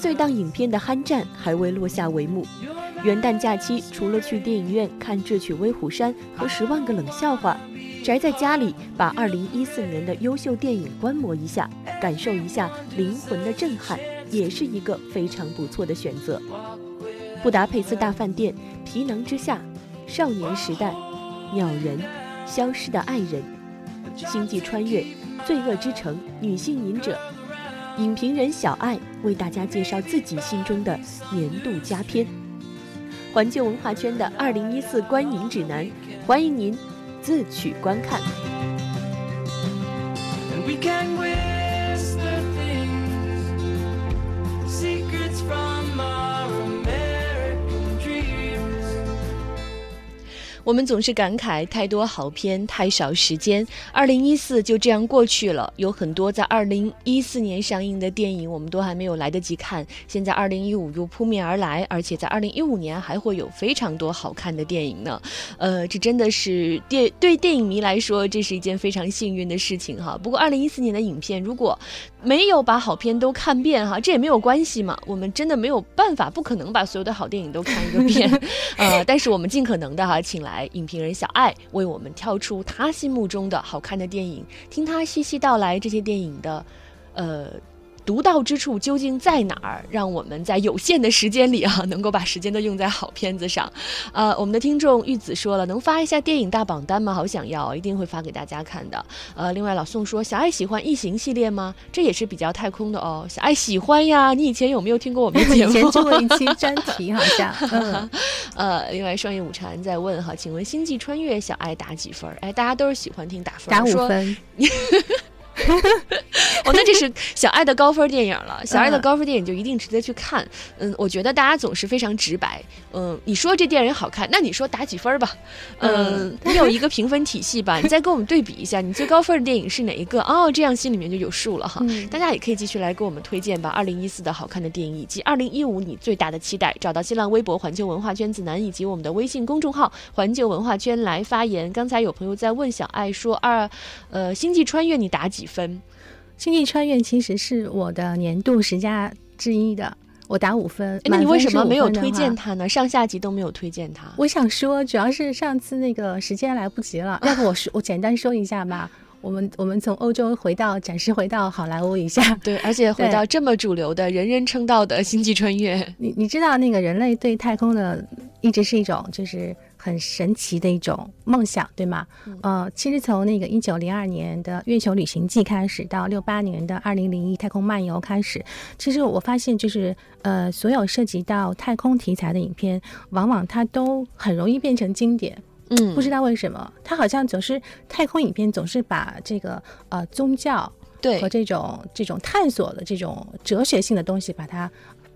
贺岁档影片的酣战还未落下帷幕，元旦假期除了去电影院看《智取威虎山》和《十万个冷笑话》，宅在家里把2014年的优秀电影观摩一下，感受一下灵魂的震撼，也是一个非常不错的选择。布达佩斯大饭店、皮囊之下、少年时代、鸟人、消失的爱人、星际穿越、罪恶之城、女性隐者。影评人小爱为大家介绍自己心中的年度佳片，环球文化圈的二零一四观影指南，欢迎您自取观看。我们总是感慨太多好片，太少时间。二零一四就这样过去了，有很多在二零一四年上映的电影，我们都还没有来得及看。现在二零一五又扑面而来，而且在二零一五年还会有非常多好看的电影呢。呃，这真的是电对电影迷来说，这是一件非常幸运的事情哈。不过二零一四年的影片，如果没有把好片都看遍哈，这也没有关系嘛。我们真的没有办法，不可能把所有的好电影都看一个遍。呃，但是我们尽可能的哈，请来影评人小爱为我们挑出他心目中的好看的电影，听他细细道来这些电影的，呃。独到之处究竟在哪儿？让我们在有限的时间里啊，能够把时间都用在好片子上。呃，我们的听众玉子说了，能发一下电影大榜单吗？好想要，一定会发给大家看的。呃，另外老宋说，小爱喜欢异形系列吗？这也是比较太空的哦。小爱喜欢呀，你以前有没有听过我们的节目？以前做过一期专题，好像。嗯 呃，另外双叶午蝉在问哈，请问星际穿越小爱打几分？哎，大家都是喜欢听打分，打五分。哦，那这是小爱的高分电影了。小爱的高分电影就一定值得去看。嗯，我觉得大家总是非常直白。嗯，你说这电影好看，那你说打几分吧？嗯，你有一个评分体系吧？你再跟我们对比一下，你最高分的电影是哪一个？哦，这样心里面就有数了哈。大家也可以继续来给我们推荐吧。二零一四的好看的电影以及二零一五你最大的期待，找到新浪微博环球文化圈子南以及我们的微信公众号环球文化圈来发言。刚才有朋友在问小爱说二，呃，星际穿越你打几？分，《星际穿越》其实是我的年度十佳之一的，我打五分。那你为什么没有推荐它呢？上下集都没有推荐它。我想说，主要是上次那个时间来不及了。要不我说，我简单说一下吧。我们我们从欧洲回到，暂时回到好莱坞一下。对，而且回到这么主流的人人称道的《星际穿越》。你你知道，那个人类对太空的一直是一种就是。很神奇的一种梦想，对吗？呃，其实从那个一九零二年的《月球旅行记》开始，到六八年的《二零零一太空漫游》开始，其实我发现，就是呃，所有涉及到太空题材的影片，往往它都很容易变成经典。嗯，不知道为什么，它好像总是太空影片总是把这个呃宗教对和这种这种探索的这种哲学性的东西，把它。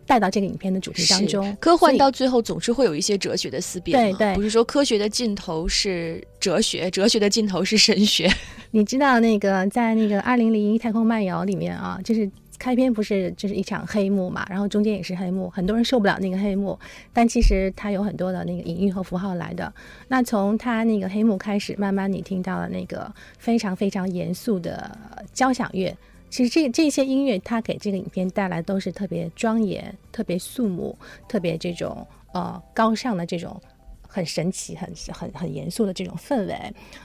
带到这个影片的主题当中，科幻到最后总是会有一些哲学的思辨。对对，不是说科学的尽头是哲学，哲学的尽头是神学。你知道那个在那个《二零零一太空漫游》里面啊，就是开篇不是就是一场黑幕嘛，然后中间也是黑幕，很多人受不了那个黑幕，但其实它有很多的那个隐喻和符号来的。那从它那个黑幕开始，慢慢你听到了那个非常非常严肃的交响乐。其实这这些音乐，它给这个影片带来都是特别庄严、特别肃穆、特别这种呃高尚的这种很神奇、很很很严肃的这种氛围。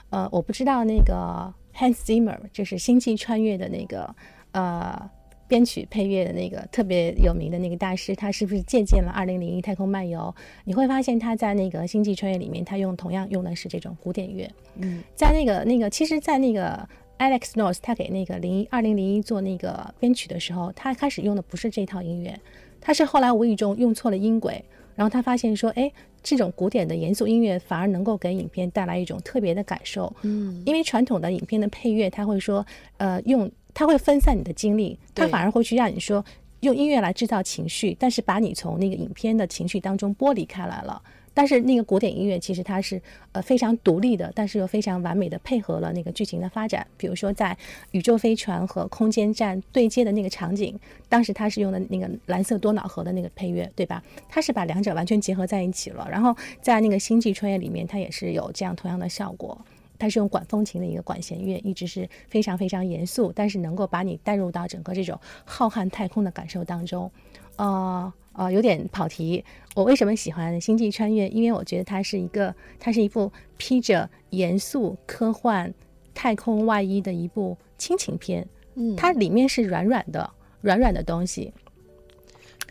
呃，我不知道那个 Hans Zimmer 就是《星际穿越》的那个呃编曲配乐的那个特别有名的那个大师，他是不是借鉴了《二零零一太空漫游》？你会发现他在那个《星际穿越》里面，他用同样用的是这种古典乐。嗯，在那个那个，其实，在那个。Alex North 他给那个零一二零零一做那个编曲的时候，他开始用的不是这套音乐，他是后来无意中用错了音轨，然后他发现说，哎，这种古典的严肃音乐反而能够给影片带来一种特别的感受。嗯，因为传统的影片的配乐，他会说，呃，用他会分散你的精力，他反而会去让你说用音乐来制造情绪，但是把你从那个影片的情绪当中剥离开来了。但是那个古典音乐其实它是呃非常独立的，但是又非常完美的配合了那个剧情的发展。比如说在宇宙飞船和空间站对接的那个场景，当时他是用的那个蓝色多瑙河的那个配乐，对吧？它是把两者完全结合在一起了。然后在那个星际穿越里面，它也是有这样同样的效果。它是用管风琴的一个管弦乐，一直是非常非常严肃，但是能够把你带入到整个这种浩瀚太空的感受当中。呃呃，有点跑题。我为什么喜欢《星际穿越》？因为我觉得它是一个，它是一部披着严肃科幻太空外衣的一部亲情片。嗯，它里面是软软的、软软的东西。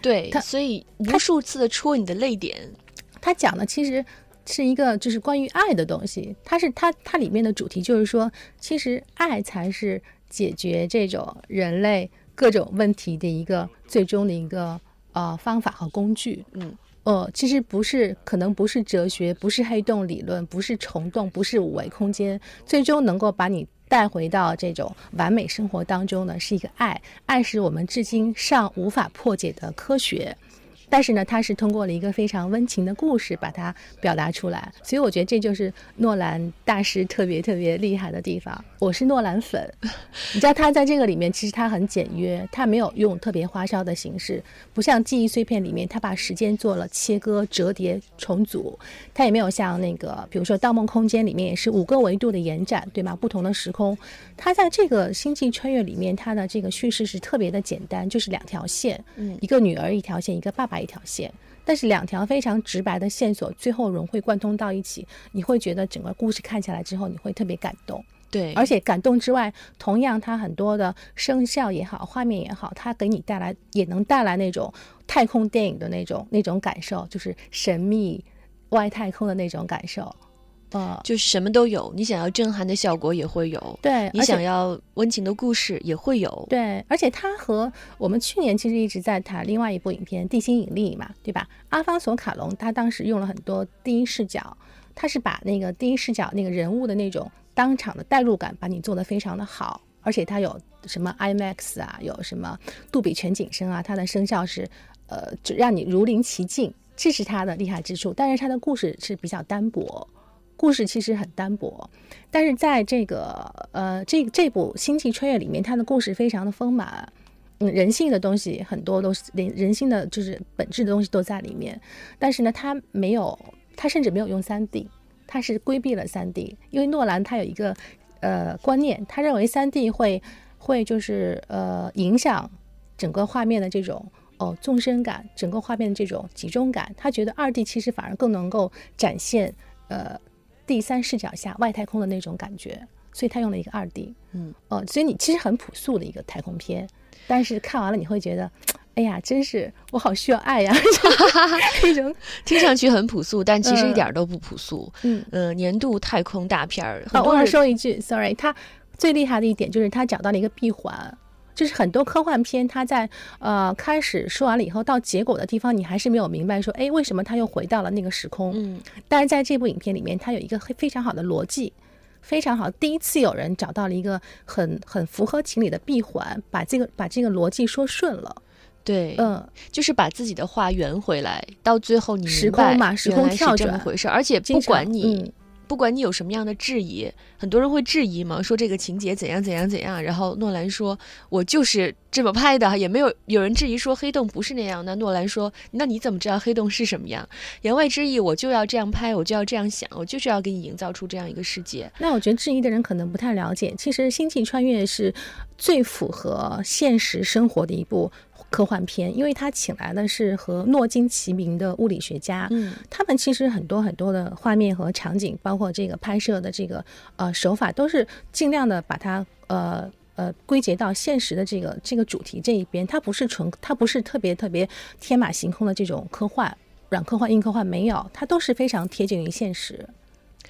对，它所以无数次的戳你的泪点。它讲的其实是一个就是关于爱的东西，它是它它里面的主题就是说，其实爱才是解决这种人类各种问题的一个最终的一个呃方法和工具。嗯，呃，其实不是，可能不是哲学，不是黑洞理论，不是虫洞，不是五维空间，最终能够把你带回到这种完美生活当中呢，是一个爱。爱是我们至今尚无法破解的科学。但是呢，他是通过了一个非常温情的故事把它表达出来，所以我觉得这就是诺兰大师特别特别厉害的地方。我是诺兰粉，你知道他在这个里面其实他很简约，他没有用特别花哨的形式，不像记忆碎片里面他把时间做了切割、折叠、重组，他也没有像那个比如说《盗梦空间》里面也是五个维度的延展，对吗？不同的时空，他在这个星际穿越里面，他的这个叙事是特别的简单，就是两条线，嗯一个女儿一条线，一个爸爸一条线。但是两条非常直白的线索，最后融会贯通到一起，你会觉得整个故事看下来之后，你会特别感动。对，而且感动之外，同样它很多的声效也好，画面也好，它给你带来也能带来那种太空电影的那种那种感受，就是神秘外太空的那种感受。呃，就是什么都有，你想要震撼的效果也会有，对，你想要温情的故事也会有。对，而且它和我们去年其实一直在谈另外一部影片《地心引力》嘛，对吧？阿方索卡隆他当时用了很多第一视角，他是把那个第一视角那个人物的那种当场的代入感，把你做得非常的好，而且它有什么 IMAX 啊，有什么杜比全景声啊，它的声效是呃，就让你如临其境，这是它的厉害之处。但是它的故事是比较单薄。故事其实很单薄，但是在这个呃这这部《星际穿越》里面，它的故事非常的丰满，嗯，人性的东西很多都是人人性的就是本质的东西都在里面，但是呢，它没有，它甚至没有用三 D，它是规避了三 D，因为诺兰他有一个呃观念，他认为三 D 会会就是呃影响整个画面的这种。哦，纵深感，整个画面的这种集中感，他觉得二 D 其实反而更能够展现，呃，第三视角下外太空的那种感觉，所以他用了一个二 D，嗯，呃，所以你其实很朴素的一个太空片，但是看完了你会觉得，哎呀，真是我好需要爱呀，那种，听上去很朴素，但其实一嗯点儿都不朴素。嗯，呃，年度太空大片儿，很好，我想多人说一句，sorry，他最厉害的一点就是他找到了一个闭环。就是很多科幻片，它在呃开始说完了以后，到结果的地方，你还是没有明白说，哎，为什么他又回到了那个时空？嗯，但是在这部影片里面，它有一个非非常好的逻辑，非常好。第一次有人找到了一个很很符合情理的闭环，把这个把这个逻辑说顺了。对，嗯，就是把自己的话圆回来，到最后你时明白空嘛时空原来是跳转这么回事儿，而且不管你、嗯不管你有什么样的质疑，很多人会质疑嘛，说这个情节怎样怎样怎样，然后诺兰说，我就是这么拍的，也没有有人质疑说黑洞不是那样那。诺兰说，那你怎么知道黑洞是什么样？言外之意，我就要这样拍，我就要这样想，我就是要给你营造出这样一个世界。那我觉得质疑的人可能不太了解，其实《星际穿越》是最符合现实生活的一部科幻片，因为他请来的是和诺金齐名的物理学家，嗯，他们其实很多很多的画面和场景，包括这个拍摄的这个呃手法，都是尽量的把它呃呃归结到现实的这个这个主题这一边。它不是纯，它不是特别特别天马行空的这种科幻，软科幻、硬科幻没有，它都是非常贴近于现实。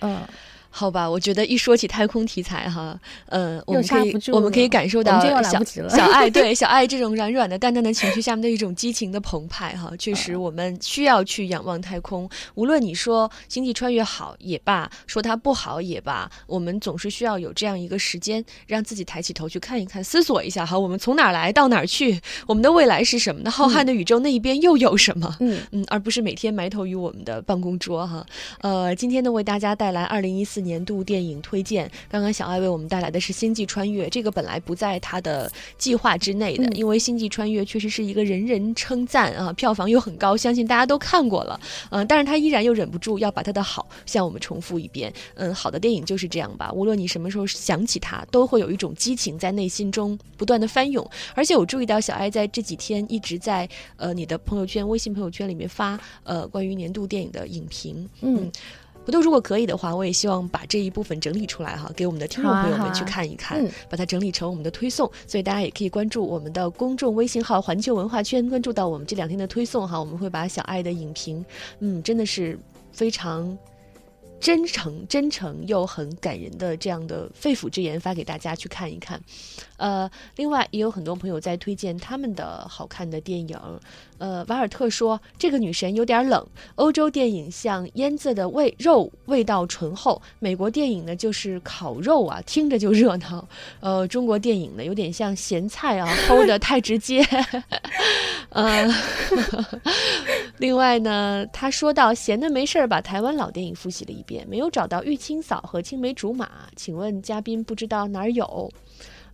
嗯，好吧，我觉得一说起太空题材哈，呃，我们可以我们可以感受到小 小爱对 小爱这种软软的、淡淡的情绪下面的一种激情的澎湃哈，确实嗯我们需要去仰望太空。无论你说《星际穿越》好也罢，说它不好也罢，我们总是需要有这样一个时间，让自己抬起头去看一看，思索一下哈，我们从哪儿来到哪儿去，我们的未来是什么呢？浩瀚的宇宙那一边又有什么？嗯，嗯，而不是每天埋头于我们的办公桌哈。呃，今天呢，为大家带来二零一四四年度电影推荐。刚刚小爱为我们带来的是《星际穿越》，这个本来不在他的计划之内的，因为《星际穿越》确实是一个人人称赞啊，票房又很高，相信大家都看过了。嗯，但是他依然又忍不住要把他的好向我们重复一遍。嗯，好的电影就是这样吧，无论你什么时候想起它，都会有一种激情在内心中不断的翻涌。而且我注意到小爱在这几天一直在呃你的朋友圈、微信朋友圈里面发呃关于年度电影的影评。嗯，不过如果可以的话，我也希望把这一部分整理出来哈，给我们的听众朋友们去看一看，把它整理成我们的推送。所以大家也可以关注我们的公众微信号“环球文化圈”，关注到我们这两天的推送哈，我们会把小爱的影评，嗯，真的是非常。真诚、真诚又很感人的这样的肺腑之言发给大家去看一看，呃，另外也有很多朋友在推荐他们的好看的电影，呃，瓦尔特说这个女神有点冷，欧洲电影像腌制的味肉味道醇厚，美国电影呢就是烤肉啊，听着就热闹，呃，中国电影呢有点像咸菜啊，齁的太直接，呃，另外呢，他说到闲的没事儿把台湾老电影复习了一遍。没有找到玉清嫂和青梅竹马，请问嘉宾不知道哪儿有？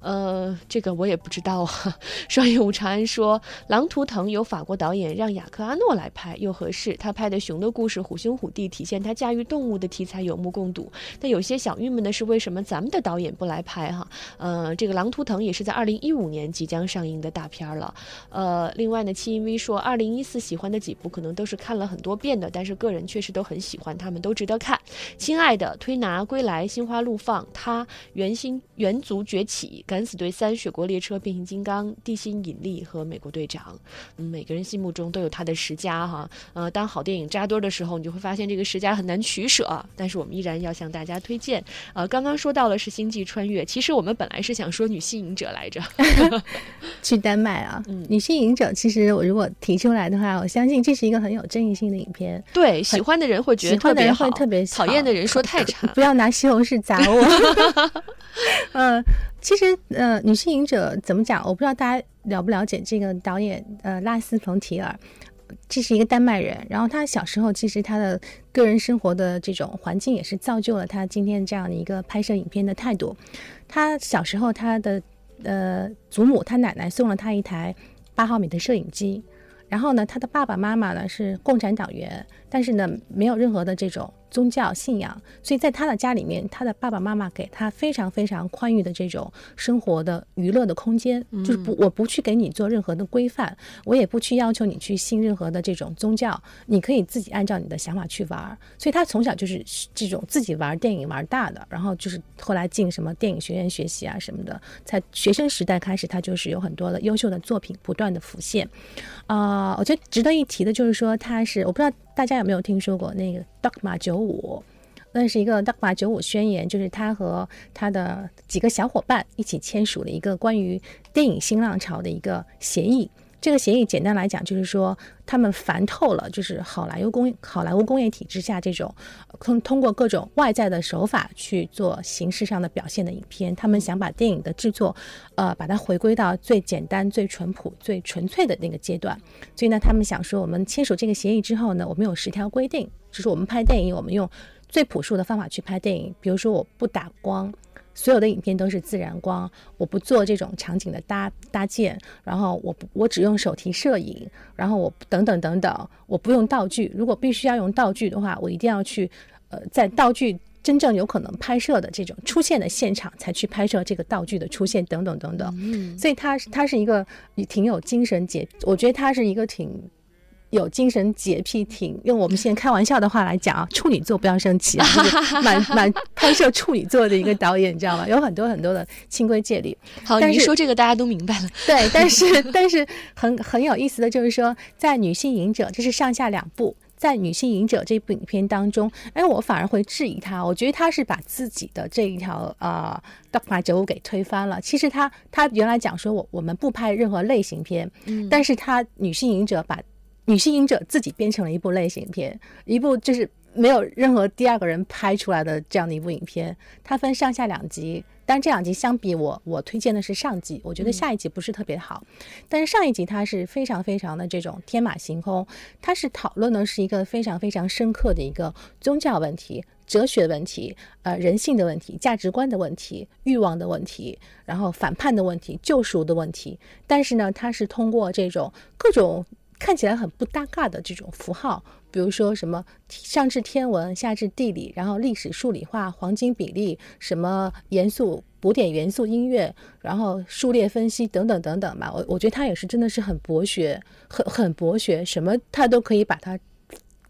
呃，这个我也不知道啊。双影武长安说，《狼图腾》由法国导演让雅克阿诺来拍，又合适。他拍的熊的故事虎兄虎弟，体现他驾驭动物的题材有目共睹。但有些小郁闷的是，为什么咱们的导演不来拍哈？呃，这个《狼图腾》也是在二零一五年即将上映的大片了。呃，另外呢，七音 V 说，二零一四喜欢的几部可能都是看了很多遍的，但是个人确实都很喜欢，他们都值得看。亲爱的，推拿归来，心花怒放，他原心原族崛起。敢死队三、雪国列车、变形金刚、地心引力和美国队长，嗯，每个人心目中都有他的十佳哈。呃，当好电影扎堆的时候，你就会发现这个十佳很难取舍。但是我们依然要向大家推荐。呃，刚刚说到了是星际穿越，其实我们本来是想说女性隐者来着。去丹麦啊，女性隐者，其实我如果提出来的话，我相信这是一个很有争议性的影片。对，喜欢的人会觉得特别好，特别讨厌的人说太差。不要拿西红柿砸我。嗯。其实，呃，女性隐者怎么讲？我不知道大家了不了解这个导演，呃，拉斯冯提尔，这是一个丹麦人。然后他小时候，其实他的个人生活的这种环境也是造就了他今天这样的一个拍摄影片的态度。他小时候，他的呃祖母、他奶奶送了他一台八毫米的摄影机。然后呢，他的爸爸妈妈呢是共产党员，但是呢，没有任何的这种。宗教信仰，所以在他的家里面，他的爸爸妈妈给他非常非常宽裕的这种生活的娱乐的空间，就是不，我不去给你做任何的规范，我也不去要求你去信任何的这种宗教，你可以自己按照你的想法去玩。所以他从小就是这种自己玩电影玩大的，然后就是后来进什么电影学院学习啊什么的，在学生时代开始，他就是有很多的优秀的作品不断的浮现。啊，我觉得值得一提的就是说，他是我不知道。大家有没有听说过那个 Dogma 九五？那是一个 Dogma 九五宣言，就是他和他的几个小伙伴一起签署了一个关于电影新浪潮的一个协议。这个协议简单来讲，就是说他们烦透了，就是好莱坞工好莱坞工业体制下这种通通过各种外在的手法去做形式上的表现的影片。他们想把电影的制作，呃，把它回归到最简单、最淳朴、最纯粹的那个阶段。所以呢，他们想说，我们签署这个协议之后呢，我们有十条规定，就是我们拍电影，我们用最朴素的方法去拍电影。比如说，我不打光。所有的影片都是自然光，我不做这种场景的搭搭建，然后我不我只用手提摄影，然后我等等等等，我不用道具。如果必须要用道具的话，我一定要去，呃，在道具真正有可能拍摄的这种出现的现场才去拍摄这个道具的出现等等等等。嗯，所以它它是一个挺有精神洁，我觉得它是一个挺。有精神洁癖，挺用我们现在开玩笑的话来讲啊，处女座不要生气啊，蛮蛮拍摄处女座的一个导演，你知道吗？有很多很多的清规戒律。好，你说这个大家都明白了。对，但是但是很很有意思的就是说，在《女性隐者》这是上下两部，在《女性隐者》这部影片当中，哎，我反而会质疑他，我觉得他是把自己的这一条啊《Dogma 九五》给推翻了。其实他他原来讲说我我们不拍任何类型片，嗯，但是他《女性隐者》把女性影者自己编成了一部类型片，一部就是没有任何第二个人拍出来的这样的一部影片。它分上下两集，但这两集相比我，我推荐的是上集，我觉得下一集不是特别好。但是上一集它是非常非常的这种天马行空，它是讨论的是一个非常非常深刻的一个宗教问题。哲学问题，呃，人性的问题，价值观的问题，欲望的问题，然后反叛的问题，救赎的问题。但是呢，它是通过这种各种看起来很不搭嘎的这种符号，比如说什么上至天文，下至地理，然后历史、数理化、黄金比例，什么严肃古典元素音乐，然后数列分析等等等等吧。我我觉得他也是真的是很博学，很很博学，什么他都可以把它。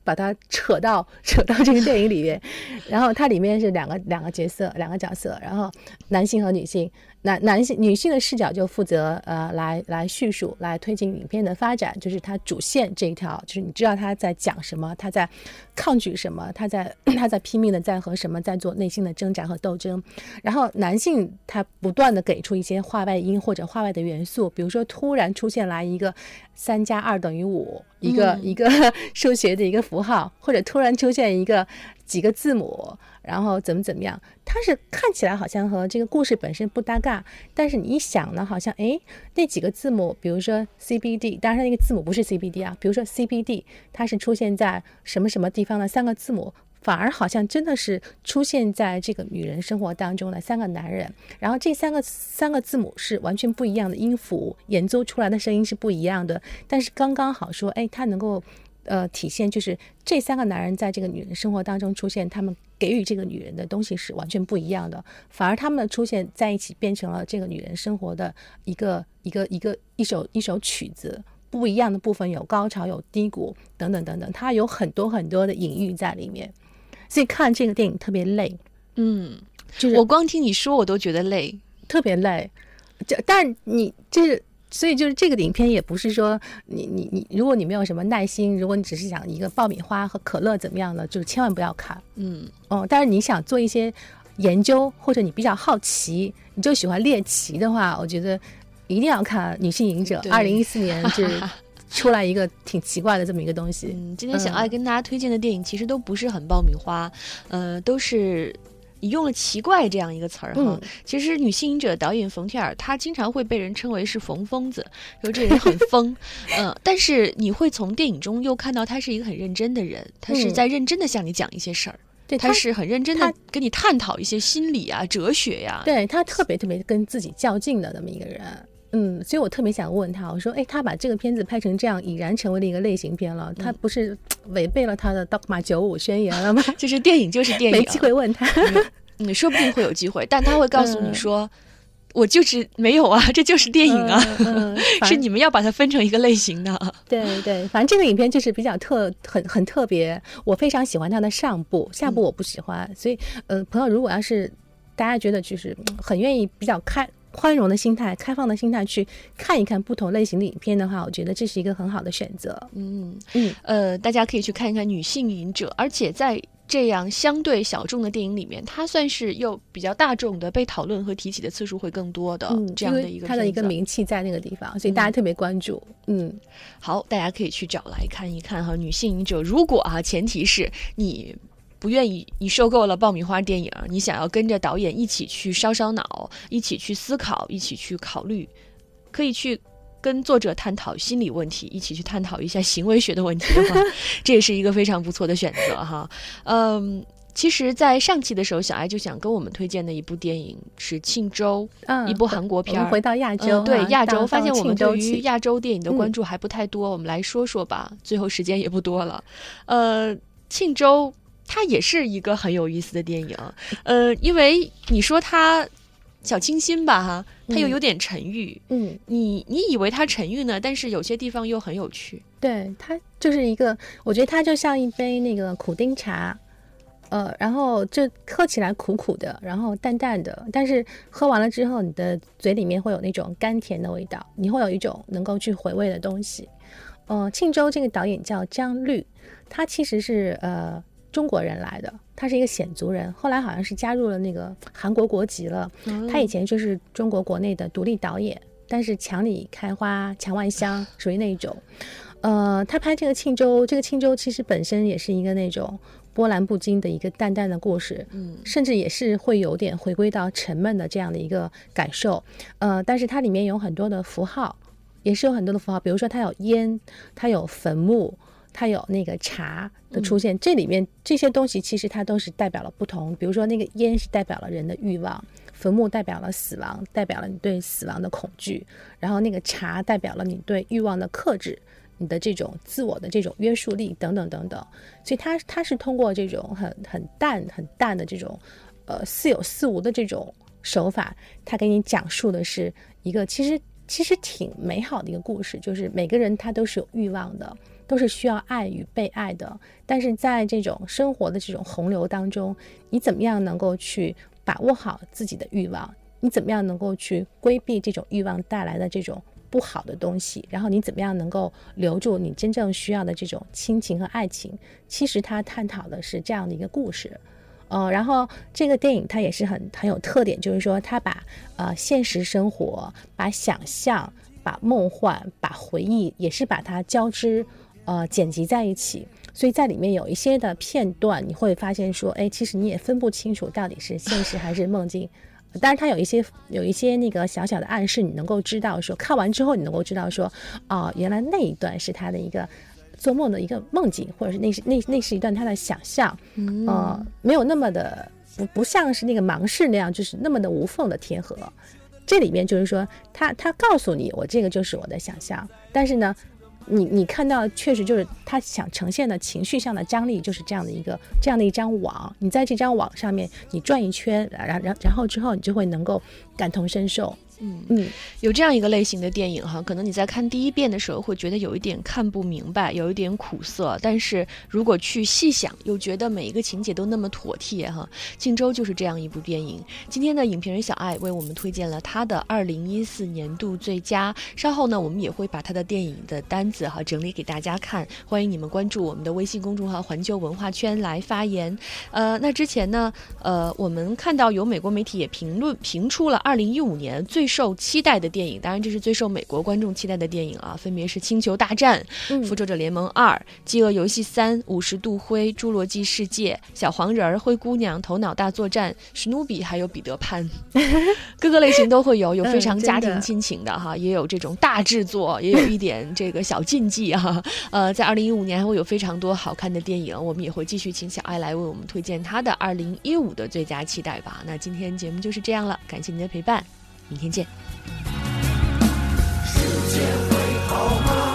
把它扯到 扯到这个电影里面，然后它里面是两个两个角色，两个角色，然后男性和女性。男男性女性的视角就负责呃来来叙述来推进影片的发展，就是它主线这一条，就是你知道他在讲什么，他在抗拒什么，他在 他在拼命的在和什么在做内心的挣扎和斗争。然后男性他不断的给出一些话外音或者话外的元素，比如说突然出现来一个三加二等于五，一个一个 数学的一个符号，或者突然出现一个几个字母。然后怎么怎么样？它是看起来好像和这个故事本身不搭嘎，但是你一想呢，好像哎，那几个字母，比如说 C B D，当然那个字母不是 C B D 啊，比如说 C B D，它是出现在什么什么地方的三个字母，反而好像真的是出现在这个女人生活当中的三个男人，然后这三个三个字母是完全不一样的音符，演奏出来的声音是不一样的，但是刚刚好说，哎，它能够。呃，体现就是这三个男人在这个女人生活当中出现，他们给予这个女人的东西是完全不一样的，反而他们的出现在一起变成了这个女人生活的一个一个一个一首一首曲子，不一样的部分有高潮有低谷等等等等，它有很多很多的隐喻在里面，所以看这个电影特别累，嗯，就是我光听你说我都觉得累，特别累，这但你这是。所以就是这个影片也不是说你你你，如果你没有什么耐心，如果你只是想一个爆米花和可乐怎么样的，就是千万不要看。嗯哦，但是你想做一些研究，或者你比较好奇，你就喜欢猎奇的话，我觉得一定要看《女性隐者》。二零一四年就是 出来一个挺奇怪的这么一个东西。嗯，今天小爱跟大家推荐的电影其实都不是很爆米花，呃，都是。你用了“奇怪”这样一个词儿哈，其实《女性者》导演冯提尔她经常会被人称为是冯疯子，说这人很疯，嗯，但是你会从电影中又看到他是一个很认真的人，他是在认真的向你讲一些事儿，对，他是很认真的跟你探讨一些心理啊、哲学呀，对他特别特别跟自己较劲的那么一个人。嗯，所以我特别想问他，我说，哎，他把这个片子拍成这样，已然成为了一个类型片了，他不是违背了他的《dogma 九五宣言》了吗？就是电影就是电影，没机会问他，你说不定会有机会，但他会告诉你说，我就是没有啊，这就是电影啊，是你们要把它分成一个类型的。对对，反正这个影片就是比较特，很很特别，我非常喜欢它的上部，下部我不喜欢，所以，呃，朋友如果要是大家觉得就是很愿意比较开。宽容的心态、开放的心态去看一看不同类型的影片的话，我觉得这是一个很好的选择。嗯嗯，呃，大家可以去看一看《女性隐者》，而且在这样相对小众的电影里面，它算是又比较大众的，被讨论和提起的次数会更多的这样的一个它的一个名气在那个地方，所以大家特别关注。嗯，好，大家可以去找来看一看哈，《女性影者》。如果啊，前提是你。不愿意，你受够了爆米花电影，你想要跟着导演一起去烧烧脑，一起去思考，一起去考虑，可以去跟作者探讨心理问题，一起去探讨一下行为学的问题的话，这也是一个非常不错的选择哈。嗯，其实，在上期的时候，小艾就想跟我们推荐的一部电影是《庆州》，一部韩国片。回到亚洲，对亚洲，发现我们对于亚洲电影的关注还不太多，我们来说说吧。最后时间也不多了，呃，《庆州》。它也是一个很有意思的电影，呃，因为你说它小清新吧，哈，它又有点沉郁，嗯，你你以为它沉郁呢，但是有些地方又很有趣。对，它就是一个，我觉得它就像一杯那个苦丁茶，呃，然后就喝起来苦苦的，然后淡淡的，但是喝完了之后，你的嘴里面会有那种甘甜的味道，你会有一种能够去回味的东西。呃，庆州这个导演叫张律，他其实是呃。中国人来的，他是一个鲜族人，后来好像是加入了那个韩国国籍了。他以前就是中国国内的独立导演，但是墙里开花墙外香，属于那一种。呃，他拍这个庆州，这个庆州其实本身也是一个那种波澜不惊的一个淡淡的故事，嗯，甚至也是会有点回归到沉闷的这样的一个感受。呃，但是它里面有很多的符号，也是有很多的符号，比如说它有烟，它有坟墓。它有那个茶的出现，这里面这些东西其实它都是代表了不同。比如说那个烟是代表了人的欲望，坟墓代表了死亡，代表了你对死亡的恐惧，然后那个茶代表了你对欲望的克制，你的这种自我的这种约束力等等等等。所以它它是通过这种很很淡很淡的这种呃似有似无的这种手法，它给你讲述的是一个其实。其实挺美好的一个故事，就是每个人他都是有欲望的，都是需要爱与被爱的。但是在这种生活的这种洪流当中，你怎么样能够去把握好自己的欲望？你怎么样能够去规避这种欲望带来的这种不好的东西？然后你怎么样能够留住你真正需要的这种亲情和爱情？其实他探讨的是这样的一个故事。呃，然后这个电影它也是很很有特点，就是说它把呃现实生活、把想象、把梦幻、把回忆，也是把它交织呃剪辑在一起。所以在里面有一些的片段，你会发现说，哎，其实你也分不清楚到底是现实还是梦境。当然，它有一些有一些那个小小的暗示，你能够知道说，看完之后你能够知道说，哦，原来那一段是他的一个。做梦的一个梦境，或者是那是那那是一段他的想象，呃，没有那么的不不像是那个盲视那样，就是那么的无缝的贴合。这里面就是说，他他告诉你，我这个就是我的想象，但是呢，你你看到确实就是他想呈现的情绪上的张力，就是这样的一个这样的一张网，你在这张网上面你转一圈，然然然后之后你就会能够感同身受。嗯嗯，有这样一个类型的电影哈，可能你在看第一遍的时候会觉得有一点看不明白，有一点苦涩，但是如果去细想，又觉得每一个情节都那么妥帖哈。靖州就是这样一部电影。今天的影评人小爱为我们推荐了他的二零一四年度最佳。稍后呢，我们也会把他的电影的单子哈整理给大家看，欢迎你们关注我们的微信公众号“环球文化圈”来发言。呃，那之前呢，呃，我们看到有美国媒体也评论评出了二零一五年最。最受期待的电影，当然这是最受美国观众期待的电影啊，分别是《星球大战》、《复仇者联盟二》、《饥饿游戏三》、《五十度灰》、《侏罗纪世界》、《小黄人儿》、《灰姑娘》、《头脑大作战》、《史努比》还有《彼得潘》，各个类型都会有，有非常家庭亲情的哈，也有这种大制作，也有一点这个小禁忌哈。呃，在二零一五年还会有非常多好看的电影，我们也会继续请小爱来为我们推荐他的二零一五的最佳期待吧。那今天节目就是这样了，感谢您的陪伴。明天见。世界会好吗。